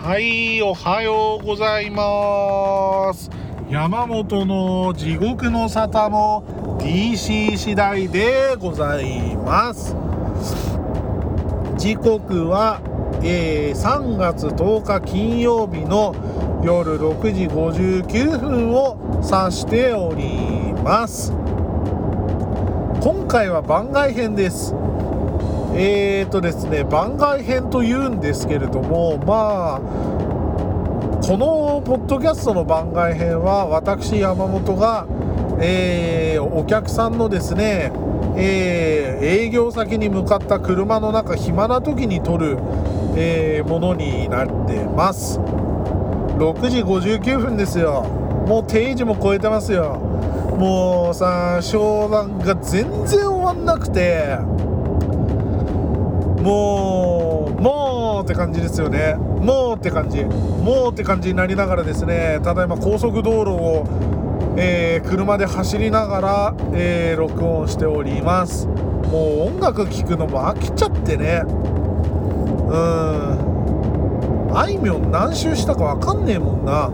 はいおはようございます。山本の地獄の沙汰も DC 次第でございます。時刻は、えー、3月10日金曜日の夜6時59分を指しております。今回は番外編です。えーとですね番外編というんですけれどもまあこのポッドキャストの番外編は私山本が、えー、お客さんのですね、えー、営業先に向かった車の中暇な時に撮る、えー、ものになってます。6時59分ですよ。もう定時も超えてますよ。もうさ商談が全然終わんなくて。もうもうって感じですよね。もうって感じ。もうって感じになりながらですねただいま高速道路を、えー、車で走りながら、えー、録音しております。もう音楽聴くのも飽きちゃってね。うん。あいみょん何周したか分かんねえもんな。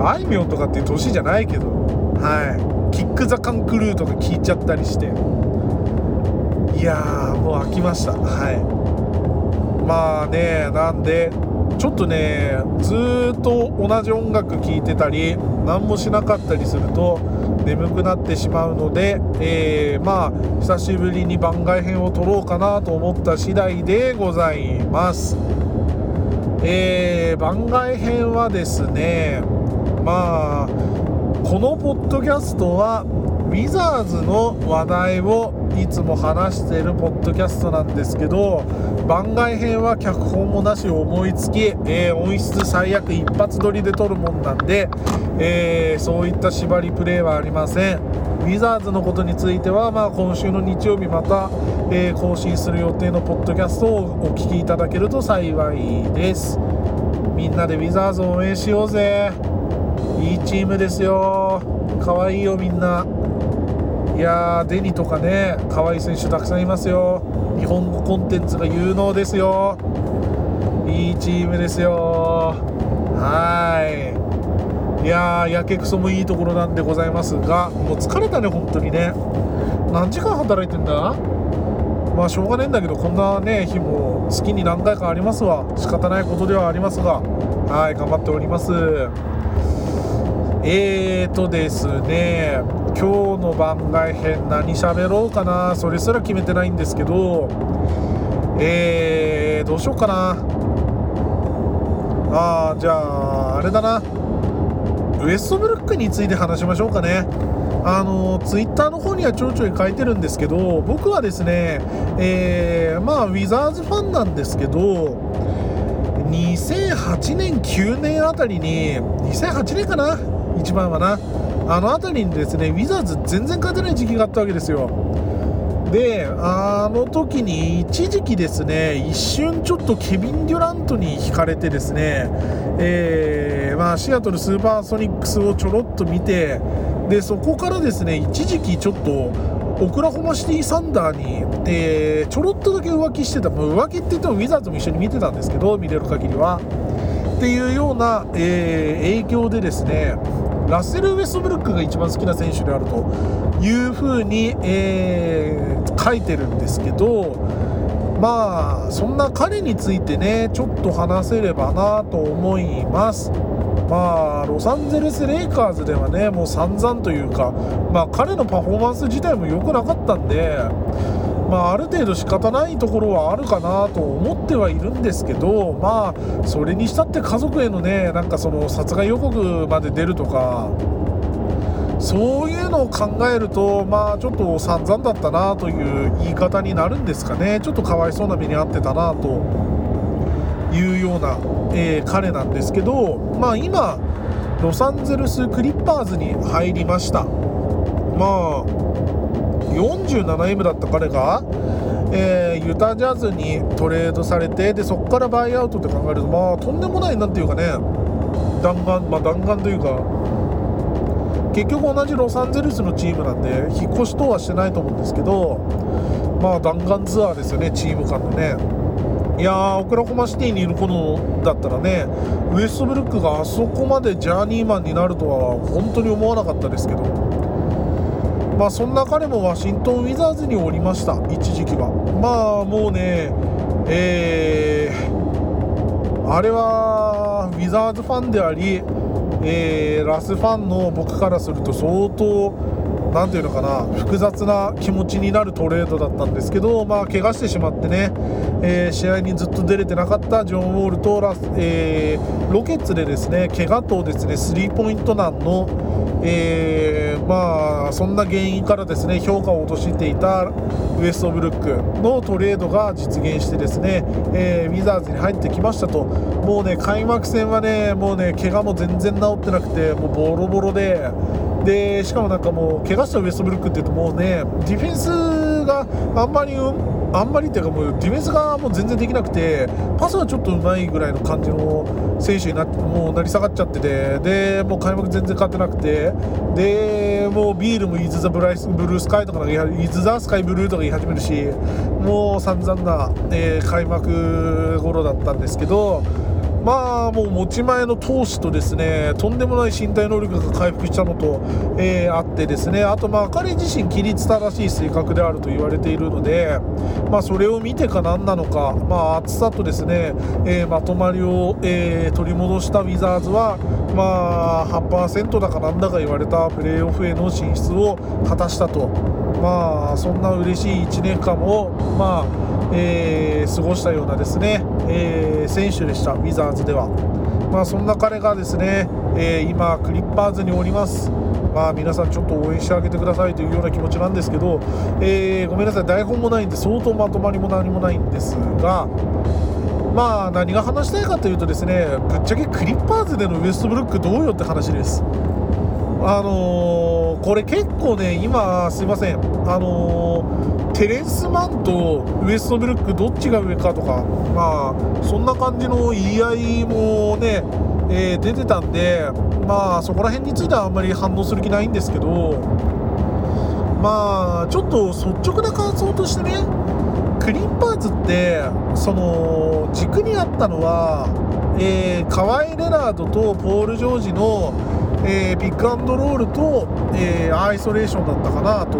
あいみょんとかっていう年じゃないけど。はい。キック・ザ・カン・クルーとか聞いちゃったりして。いやーもう飽きました。はい。まあねなんでちょっとねずっと同じ音楽聴いてたり何もしなかったりすると眠くなってしまうので、えー、まあ久しぶりに番外編を撮ろうかなと思った次第でございます。えー、番外編はですねまあこのポッドキャストはウィザーズの話題をいつも話しているポッドキャストなんですけど番外編は脚本もなし思いつき、えー、音質最悪一発撮りで撮るもんなんで、えー、そういった縛りプレイはありません。ウィザーズのことについては、まあ、今週の日曜日また、えー、更新する予定のポッドキャストをお聞きいただけると幸いです。みんなでウィザーズを応援しようぜ。いいチームですよ。かわいいよみんな。いやーデニとかね可愛い選手たくさんいますよ。日本語コンテンツが有能ですよ。いいチームですよ。はい。いやーやけくそもいいところなんでございますがもう疲れたね本当にね。何時間働いてんだ？まあしょうがねえんだけどこんなね日も月に何回かありますわ。仕方ないことではありますがはい頑張っております。えーとですね今日の番外編何喋ろうかな？それすら決めてないんですけど。えー、どうしようかな。あーじゃああれだな。ウエストブルックについて話しましょうかね。あのツイッターの方にはちょいちょい書いてるんですけど僕はですね、えー、まあウィザーズファンなんですけど2008年9年あたりに2008年かな？一番はな。あの辺りにですねウィザーズ全然勝てない時期があったわけですよ。であの時に一時期ですね一瞬ちょっとケビン・デュラントに引かれてですね、えー、まあ、シアトルスーパーソニックスをちょろっと見てでそこからですね一時期ちょっとオクラホマシティ・サンダーに、えー、ちょろっとだけ浮気してた、もう浮気って言ってもウィザーズも一緒に見てたんですけど見れる限りは。っていうような、えー、影響でですねラッセル・ウェストブルックが一番好きな選手であるというふうに、えー、書いてるんですけどまあそんな彼についてねちょっと話せればなと思います。まあロサンゼルス・レイカーズではねもう散々というかまあ彼のパフォーマンス自体も良くなかったんでまあ、ある程度仕方ないところはあるかなと思ってはいるんですけどまあそれにしたって家族へのねなんかその殺害予告まで出るとかそういうのを考えるとまあちょっと散々だったなという言い方になるんですかね。ちょっとかわいそうな目に遭ってたなというような、えー、彼なんですけどまあ今ロサンゼルス・クリッパーズに入りました。まあ 47M だった彼が、えー、ユタジャズにトレードされてでそこからバイアウトって考えるとまあとんでもないなんていうかね弾丸まあ弾丸というか結局同じロサンゼルスのチームなんで引っ越し等はしてないと思うんですけどまあ弾丸ツアーですよねチーム間のね。いやーオクラホマシティにいる頃だったらねウエストブルックがあそこまでジャーニーマンになるとは本当に思わなかったですけど。まあそんな彼もワシントン・ウィザーズにおりました。一時期は。まあもうねえー、あれはウィザーズファンであり、えー、ラスファンの僕からすると相当何ていうのかな複雑な気持ちになるトレードだったんですけど、まあ、怪我してしまってね、えー、試合にずっと出れてなかったジョン・ウォールとラス、えー、ロケッツでですね怪我とですねスリーポイント難の、えー、まあそんな原因からですね評価を落としていたウエストブルックのトレードが実現してですね、え、ウィザーズに入ってきましたともうね開幕戦はねもうね怪我も全然治ってなくてもうボロボロで。でしかもなんかもう怪我したウエストブルックっていうともうねディフェンスがあんまりあんまりっていうかもうディフェンスがもう全然できなくてパスはちょっとうまいぐらいの感じの選手になもう成り下がっちゃっててでもう開幕全然勝ってなくてでもうビールもイズ・ザ・ブライスブルースカイとかイズ・ザ・スカイ・ブルーとか言い始めるしもう散々な、えー、開幕頃だったんですけどまあもう持ち前の投手とですねとんでもない身体能力が回復したのと、えー、あってですねあとまあ彼自身規律正しい性格であると言われているので、まあ、それを見てか何なのか、まあ、厚さとですね、えー、まとまりを、えー、取り戻したウィザーズは、まあ、8%だかなんだか言われたプレーオフへの進出を果たしたと、まあ、そんな嬉しい1年間を、まあえー、過ごしたようなですね、えー、選手でした、ウィザーズでは。まあ、そんな彼がですね、えー、今、クリッパーズにおります。まあ、皆さんちょっと応援してあげてくださいというような気持ちなんですけど、えーごめんなさい、台本もないんで相当まとまりも何もないんですが、まあ何が話したいかというとですねぶっちゃけクリッパーズでのウエストブルックどうよって話ですあのー、これ結構ね今すいません。あのーテレンスマンとウエストブルックどっちが上かとかまあそんな感じの言い合いもね、えー、出てたんでまあそこら辺についてはあんまり反応する気ないんですけどまあちょっと率直な感想としてねクリッパーズってその軸にあったのは、えー、カワイ・レナードとポール・ジョージの、えー、ピックアンドロールと、えー、アイソレーションだったかなと。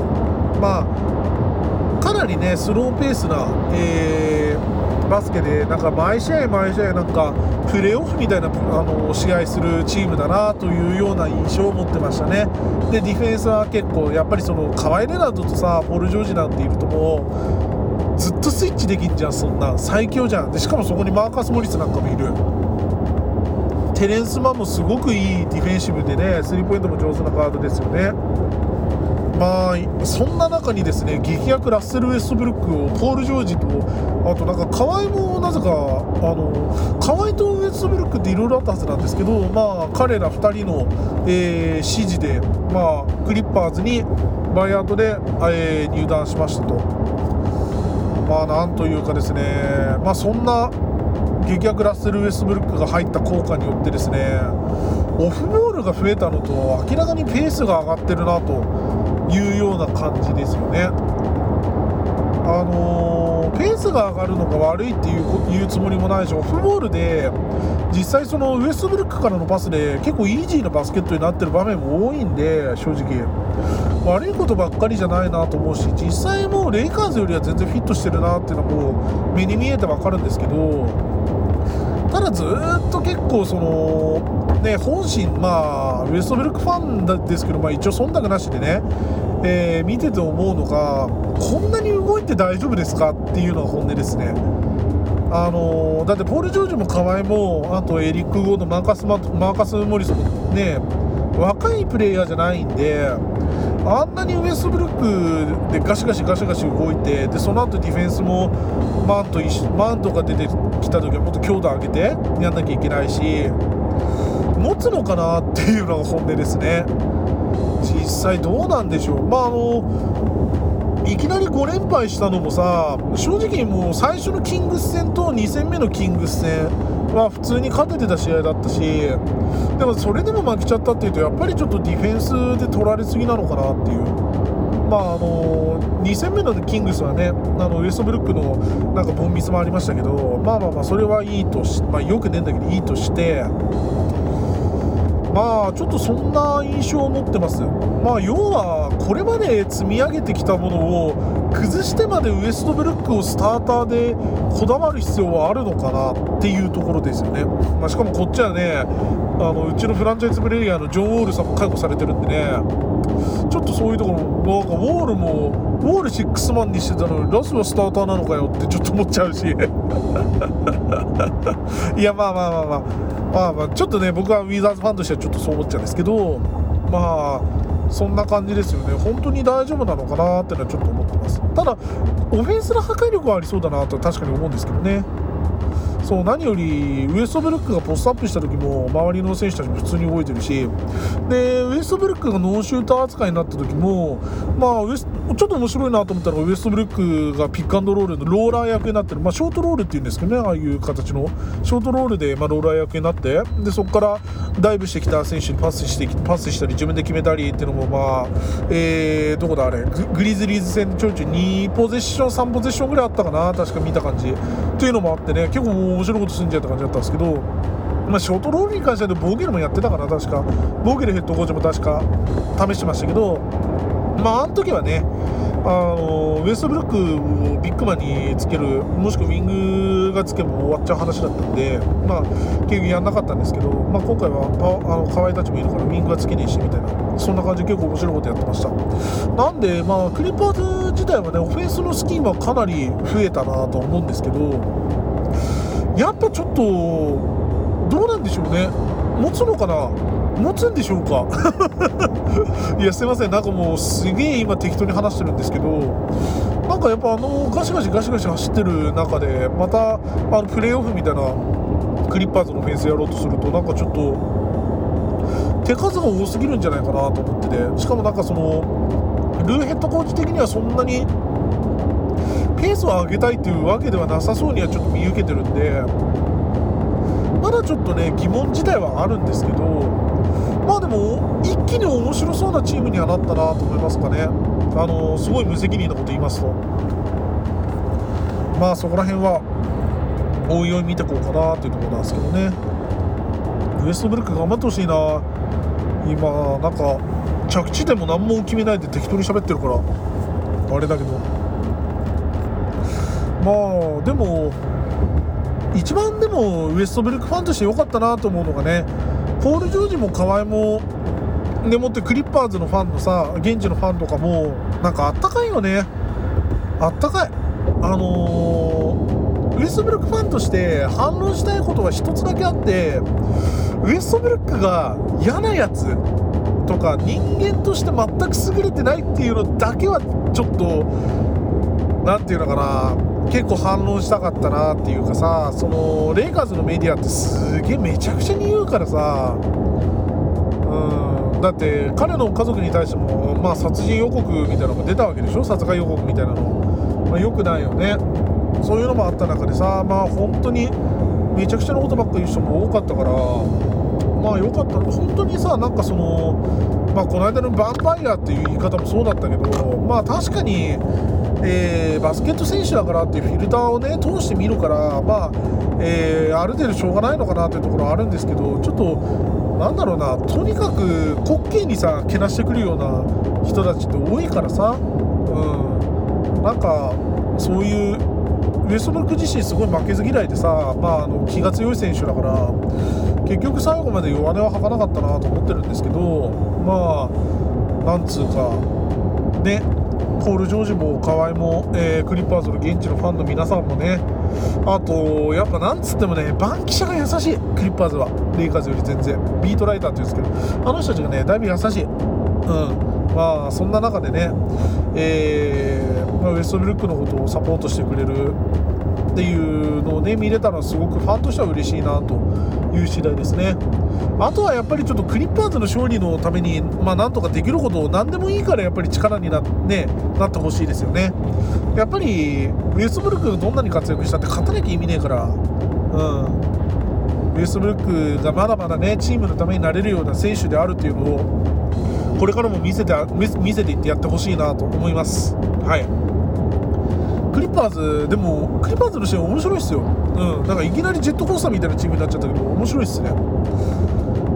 まあかなりねスローペースな、えー、バスケでなんか毎試合毎試合なんかプレーオフみたいなあの試合するチームだなというような印象を持ってましたね。でディフェンスは結構やっぱりそのカワイ・レナードとさポール・ジョージなんているともうずっとスイッチできんじゃんそんな。最強じゃん。でしかもそこにマーカス・モリスなんかもいる。テレンスマンもすごくいいディフェンシブでねスリーポイントも上手なガードですよね。まあそんな中にですね劇薬ラッセル・ウェストブルックをポール・ジョージとあとなんか河合もなぜかあの河合とウェストブルックっていろいろあったはずなんですけどまあ彼ら2人の、えー、指示でまあクリッパーズにバイアウトで、えー、入団しましたと。まあなんというかですねまあそんな激薬ラッセル・ウェストブルックが入った効果によってですねオフボールが増えたのと明らかにペースが上がってるなというような感じですよね。あのー、ペースが上がるのが悪いっていう言うつもりもないしオフボールで実際そのウエストブルックからのパスで結構イージーなバスケットになってる場面も多いんで正直悪いことばっかりじゃないなと思うし実際もうレイカーズよりは全然フィットしてるなっていうのも目に見えて分かるんですけどただずっと結構そのね本心まあウエストブルクファンですけどまあ一応忖度なしでねえー、見てて思うのがこんなに動いて大丈夫ですかっていうのが本音ですね。あのー、だってポール・ジョージも河合もあとエリック・ゴードマーカスマーカス・モリスもね若いプレイヤーじゃないんであんなにウエストブルックでガシガシガシガシ動いてでその後ディフェンスもマントマントが出てきた時はもっと強度上げてやんなきゃいけないし持つのかなっていうのが本音ですね。実際どうなんでしょうまああのいきなり5連敗したのもさ正直もう最初のキングス戦と2戦目のキングス戦は普通に勝ててた試合だったしでもそれでも負けちゃったっていうとやっぱりちょっとディフェンスで取られすぎなのかなっていう。まああの2戦目のキングスはねあのウエストブルックのなんかボンミスもありましたけどまあまあまあそれはいいとし、まあ、よくねえんだけどいいとしてまあちょっとそんな印象を持ってます。まあ要はこれまで積み上げてきたものを崩してまでウエストブルックをスターターでこだわる必要はあるのかなっていうところですよね、まあ、しかもこっちはねあのうちのフランチャイズプレイヤーのジョン・ウォールさんも解雇されてるんでね。ちょっとそういうところなんかウォールもウォール6マンにしてたのにラスはスターターなのかよってちょっと思っちゃうし。いやまあまあまあまあ。まあまあちょっとね僕はウィザーズファンとしてはちょっとそう思っちゃうんですけど。まあそんな感じですよね。本当に大丈夫なのかなってのはちょっと思ってます。ただオフェンスの破壊力はありそうだなと確かに思うんですけどね。そう何よりウエストブルックがポストアップした時も周りの選手たちも普通に動いてるし。でウエストブルックがノーシューター扱いになった時もまあウエスちょっと面白いなと思ったのがウエストブルックがピックアンドロールのローラー役になってる、まあ、ショートロールっていうんですけどね。ああいう形のショートロールで、まあ、ローラー役になってでそこからダイブしてきた選手にパスしてパスしたり自分で決めたりっていうのもまあ、えー、どこだあれ。グリズリーズ戦ちょいちょい2ポゼッション3ポゼッションぐらいあったかな。確か見た感じ。っていうのもあってね。結構面白いことすんじゃった感じだったんですけどまあ、ショートロールに関してはボーゲルもやってたかな確か。ボーゲルヘッドコーチも確か試してましたけどまああの時はねあのウエストブルックをビッグマンにつけるもしくはウィングがつけば終わっちゃう話だったんで、まあ、結局やんなかったんですけど、まあ、今回はあの河合たちもいるからウィングがつけねえしみたいなそんな感じで結構面白いことやってました。なんで、まあ、クリッパーズ自体はねオフェンスのスキーはかなり増えたなと思うんですけどやっぱちょっとどうなんでしょうね。持つのかな持つんでしょうか？いやすいません。なんかもうすげえ今適当に話してるんですけどなんかやっぱあのガシガシガシガシ走ってる中でまたあのプレーオフみたいなクリッパーズのフェンスやろうとするとなんかちょっと手数が多すぎるんじゃないかなと思っててしかもなんかそのルーヘッドコーチ的にはそんなにペースを上げたいっていうわけではなさそうにはちょっと見受けてるんでまだちょっとね疑問自体はあるんですけどまあでも一気に面白そうなチームにはなったなと思いますかね。あのすごい無責任なこと言いますと。まあそこら辺はおいおい見てこうかなというところなんですけどね。ウエストブルック頑張ってほしいな。今なんか着地でも何も決めないで適当に喋ってるからあれだけど。まあでも一番でもウエストブルックファンとして良かったなと思うのがねポール・ジョージも河合もでもってクリッパーズのファンのさ現地のファンとかもなんかあったかいよね。あったかい。あのー、ウエストブルックファンとして反論したいことは一つだけあってウエストブルックが嫌なやつとか人間として全く優れてないっていうのだけはちょっと何て言うのかな。結構反論したかったなっていうかさそのレイカーズのメディアってすげえめちゃくちゃに言うからさうんだって彼の家族に対しても、まあ、殺人予告みたいなのが出たわけでしょ？殺害予告みたいなの、まあ、よくないよね。そういうのもあった中でさまあ本当にめちゃくちゃなことばっか言う人も多かったからまあよかった本当にさなんかそのまあこの間のヴァンパイアっていう言い方もそうだったけどまあ確かにえー、バスケット選手だからっていうフィルターをね通してみるからまあ、えー、ある程度しょうがないのかなというところはあるんですけどちょっとなんだろうなとにかく滑稽にさけなしてくるような人たちって多いからさ、うん、なんかそういうウエストブルック自身すごい負けず嫌いでさ、まあ、あの気が強い選手だから結局最後まで弱音は吐かなかったなと思ってるんですけどまあなんつうかねコール・ジョージも河合も、えー、クリッパーズの現地のファンの皆さんもね。あとやっぱなんつってもねバンキシャが優しい。クリッパーズは。レイカーズより全然。ビートライターって言うんですけどあの人たちがねだいぶ優しい。うん。まあそんな中でね、えーまあ、ウェストブルックのことをサポートしてくれるっていうのをね見れたのはすごくファンとしては嬉しいなという次第ですね。あとはやっぱりちょっとクリッパーズの勝利のためにまあなんとかできることを何でもいいからやっぱり力にな,、ね、なってほしいですよね。やっぱりウエストブルクがどんなに活躍したって勝たなきゃ意味ねえからうん。ウエストブルックがまだまだねチームのためになれるような選手であるっていうのをこれからも見せて見せていってやってほしいなと思います。はい。ッパーズでもクリッパーズの試合面白いっすよ。うん。なんかいきなりジェットコースターみたいなチームになっちゃったけど面白いっすね。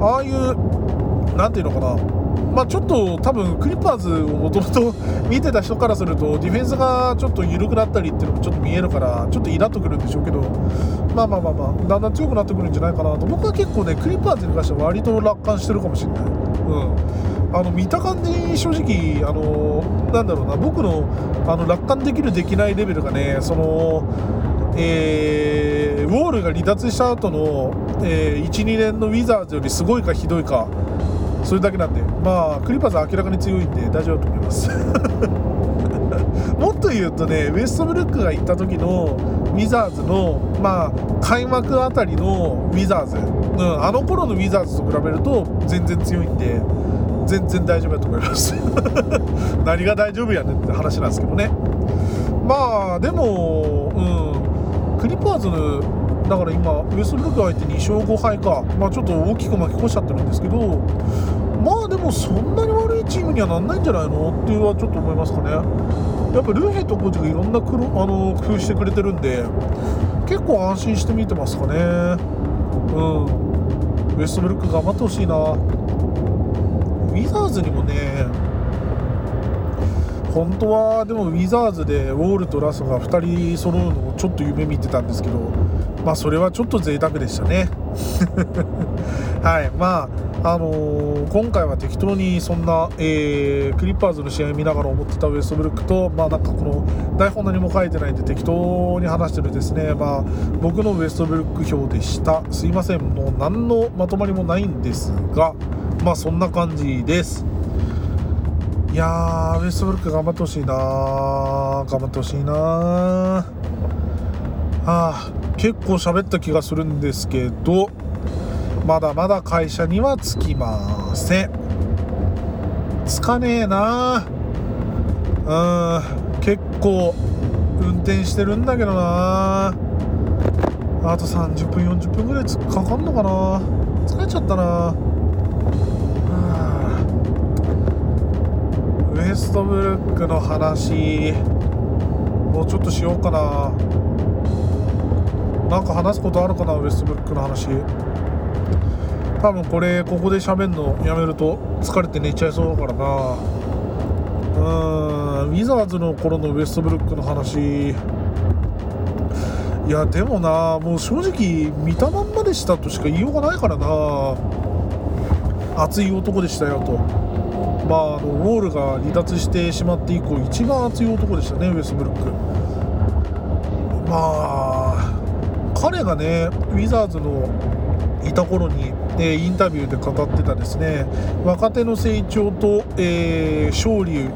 ああいう何ていうのかな。まあ、ちょっと多分クリッパーズをもともと見てた人からするとディフェンスがちょっと緩くなったりっていうのもちょっと見えるからちょっとイラっとくるんでしょうけどまあまあまあまあだんだん強くなってくるんじゃないかなと僕は結構ねクリッパーズに関しては割と楽観してるかもしれない。うんあの見た感じ、正直、あのなんだろうな僕のあの楽観できる、できないレベルがねその、えー、ウォールが離脱した後の、えー、1、2年のウィザーズよりすごいかひどいかそれだけなんでまあクリパーズは明らかに強いんで大丈夫だと思います。もっと言うとねウエストブルックが行った時のウィザーズのまあ開幕あたりのウィザーズ、うん、あの頃のウィザーズと比べると全然強いんで全然大丈夫だと思います。何が大丈夫やねんって話なんですけどね。まあでもうんクリパーズだから今ウエストブルック相手に2勝5敗か。まあちょっと大きく巻き越しちゃってるんですけどまあでもそんなに悪いチームにはなんないんじゃないのっていうのはちょっと思いますかね。やっぱルーヘイトコーチがいろんな苦労あの工夫してくれてるんで結構安心して見てますかね。うん。ウエストブルック頑張ってほしいな。ウィザーズにもね本当はでもウィザーズでウォールとラスが2人揃うのをちょっと夢見てたんですけどまあそれはちょっと贅沢でしたね。はい。まああのー、今回は適当にそんな、えー、クリッパーズの試合を見ながら思ってたウエストブルックと、まあ、なんかこの台本何も書いてないんで適当に話してるですね、まあ、僕のウエストブルック表でした。すいません。もう何のまとまりもないんですがまあそんな感じです。いやウエストブルック頑張ってほしいな頑張ってほしいなあ結構喋った気がするんですけどまだまだ会社には着きません。着かねえな。うん結構運転してるんだけどな。あと30分40分ぐらいかかんのかな。疲れちゃったな。ウエストブルックの話もうちょっとしようかな。なんか話すことあるかなウエストブルックの話。多分これここで喋るのやめると疲れて寝ちゃいそうだからな。うんウィザーズの頃のウエストブルックの話。いやでもなもう正直見たまんまでしたとしか言いようがないからな。熱い男でしたよと。まあ、あのウォールが離脱してしまって以降一番熱い男でしたねウエストブルック。まあがねウィザーズのいた頃に、えインタビューで語ってたですね。若手の成長と、えー、勝利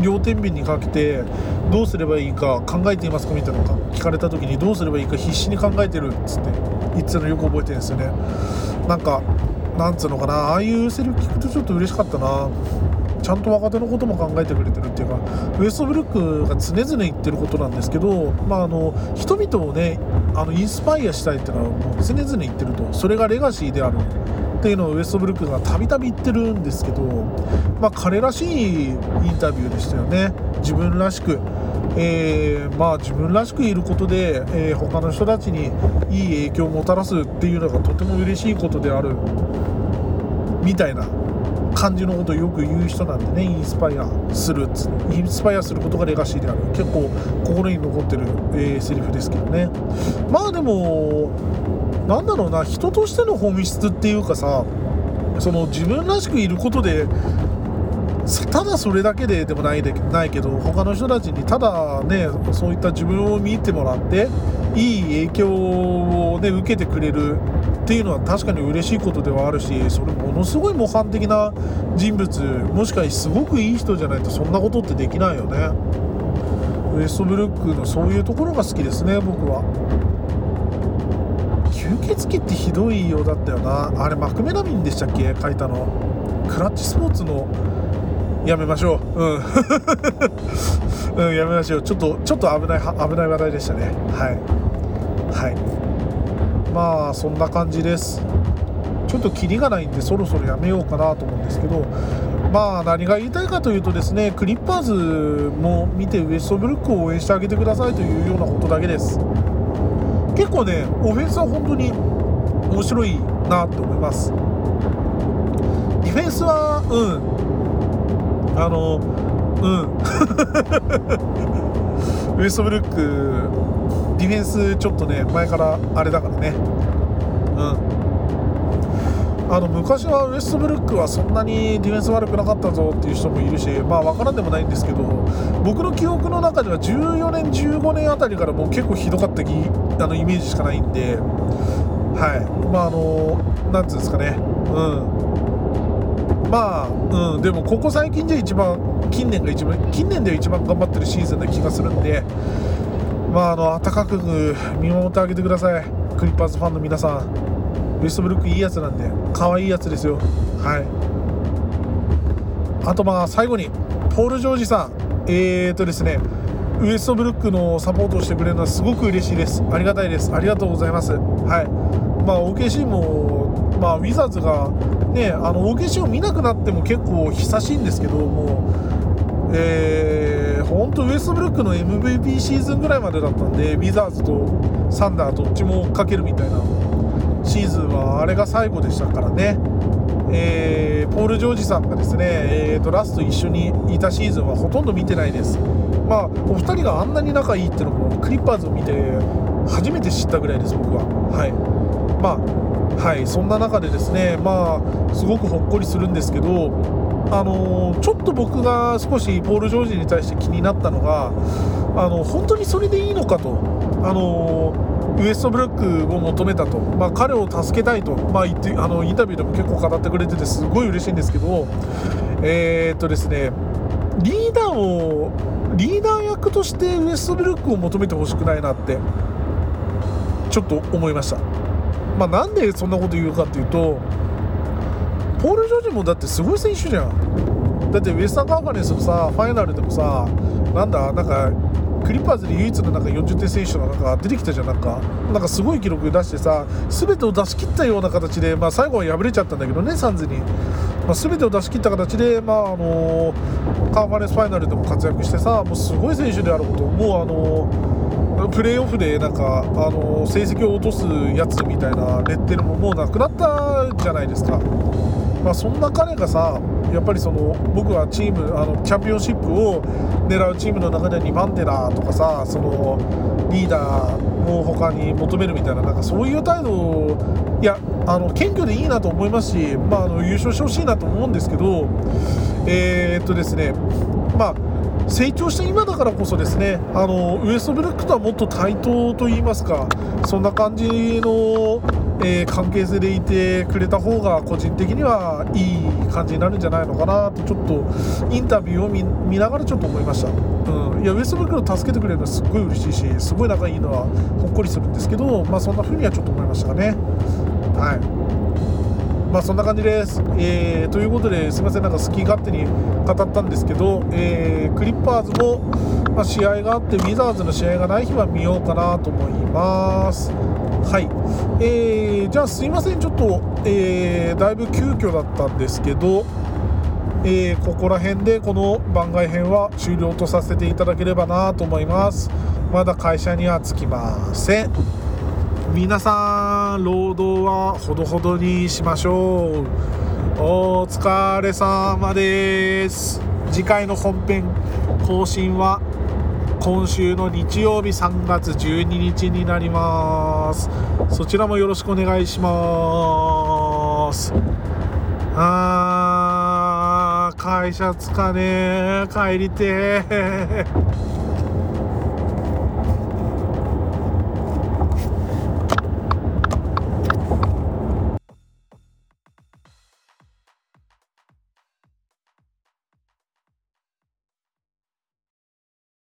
両天秤にかけてどうすればいいか考えていますかみたいなのを聞かれた時にどうすればいいか必死に考えてるっつって言ってたのよく覚えてるんですよね。なんかなんつうのかなああいうセリフ聞くとちょっと嬉しかったな。ちゃんと若手のことも考えてくれてるっていうかウエストブルックが常々言ってることなんですけど、まあ、あの人々をねあのインスパイアしたいっていうのはもう常々言ってるとそれがレガシーであるっていうのをウエストブルックがたびたび言ってるんですけど、まあ、彼らしいインタビューでしたよね自分らしく。えー、まあ自分らしくいることで、えー、他の人たちにいい影響をもたらすっていうのがとても嬉しいことであるみたいな感じのことをよく言う人なんでねインスパイアするインスパイアすることがレガシーである。結構心に残ってる、えー、セリフですけどね。まあでもなんだろうな。人としての本質っていうかさその自分らしくいることでただそれだけででもないでないけど他の人たちにただねそういった自分を見てもらっていい影響を、ね、受けてくれるっていうのは確かに嬉しいことではあるしそれものすごい模範的な人物もしくはすごくいい人じゃないとそんなことってできないよねウエストブルックのそういうところが好きですね僕は吸血鬼ってひどいようだったよなあれマクメラミンでしたっけ？書いたのクラッチスポーツのやめましょう。うん。うん、やめましょう。ちょっと、ちょっと危ない、危ない話題でしたね。はい。はい。まあ、そんな感じです。ちょっとキリがないんで、そろそろやめようかなと思うんですけど、まあ何が言いたいかというとですねクリッパーズも見てウエストブルックを応援してあげてくださいというようなことだけです。結構ねオフェンスは本当に面白いなと思います。ディフェンスはうん。あのうん。ウエストブルックディフェンスちょっとね前からあれだからね。うん。あの昔はウエストブルックはそんなにディフェンス悪くなかったぞっていう人もいるし、まあ分からんでもないんですけど僕の記憶の中では14年、15年あたりからもう結構ひどかったあのイメージしかないんで、はい。まああのなんつうんですかね、うん、まあ、うん、でもここ最近じゃ一番近年が一番近年では一番頑張ってるシーズンな気がするんで、まあ、あの温かく見守ってあげてください。クリッパーズファンの皆さん。ウエストブルックいいやつなんで可愛いやつですよ。はい。あとまあ最後にポール・ジョージさん。えーとですねウエストブルックのサポートをしてくれるのはすごく嬉しいです。ありがたいです。ありがとうございます。はい。まあ OKC もまあウィザーズがねあの OKC を見なくなっても結構久しいんですけどもえー、本当ウエストブルックの MVP シーズンぐらいまでだったんでウィザーズとサンダーどっちも追っかけるみたいなシーズンはあれが最後でしたからね、えー、ポール・ジョージさんがですね、えーと、ラスト一緒にいたシーズンはほとんど見てないです。まあ、お二人があんなに仲いいっていうのもクリッパーズを見て初めて知ったぐらいです、僕は。はいまあはい、そんな中でですね、まあ、すごくほっこりするんですけど、あのー、ちょっと僕が少しポール・ジョージに対して気になったのが、あの本当にそれでいいのかと。あのーウエストブルックを求めたと、まあ、彼を助けたいと、まあ、言ってあのインタビューでも結構語ってくれててすごい嬉しいんですけど、えー、っとですね、リーダーをリーダー役としてウエストブルックを求めてほしくないなってちょっと思いました。まあ、なんでそんなこと言うかっていうとポール・ジョージもだってすごい選手じゃん。だってウエスタンカンファレンスのさファイナルでもさなんだなんかクリッパーズで唯一のなんか40点選手がなんか出てきたじゃんなんか。なんかすごい記録出してさ全てを出し切ったような形で、まあ、最後は敗れちゃったんだけどねサンズに、まあ、全てを出し切った形で、まああのカンファレンスファイナルでも活躍してさもうすごい選手であることもうあのプレーオフでなんか、あの成績を落とすやつみたいなレッテルももうなくなったじゃないですか。まあ、そんな彼がさやっぱりその僕はチームあのチャンピオンシップを狙うチームの中で2番手だとかさそのリーダーも他に求めるみたいななんかそういう態度いやあの謙虚でいいなと思いますし、まあ、あの優勝してほしいなと思うんですけどえー、っとですねまあ成長した今だからこそですねあのウエストブルックとはもっと対等といいますかそんな感じのえー、関係性でいてくれた方が個人的にはいい感じになるんじゃないのかなとちょっとインタビューを見ながらちょっと思いました、うん、いやウエストブルックを助けてくれるのはすっごい嬉しいしすごい仲いいのはほっこりするんですけどまあそんな風にはちょっと思いましたかね。はい。まあそんな感じです、えー、ということですいません。なんか好き勝手に語ったんですけど、えー、クリッパーズも、まあ、試合があってウィザーズの試合がない日は見ようかなと思います。はい、えー、じゃあすいません。ちょっと、えー、だいぶ急遽だったんですけど、えー、ここら辺でこの番外編は終了とさせていただければなと思います。まだ会社には着きません。皆さん労働はほどほどにしましょう。お疲れ様です。次回の本編更新は今週の日曜日3月12日になります。そちらもよろしくお願いします。あー会社つかね帰りてー。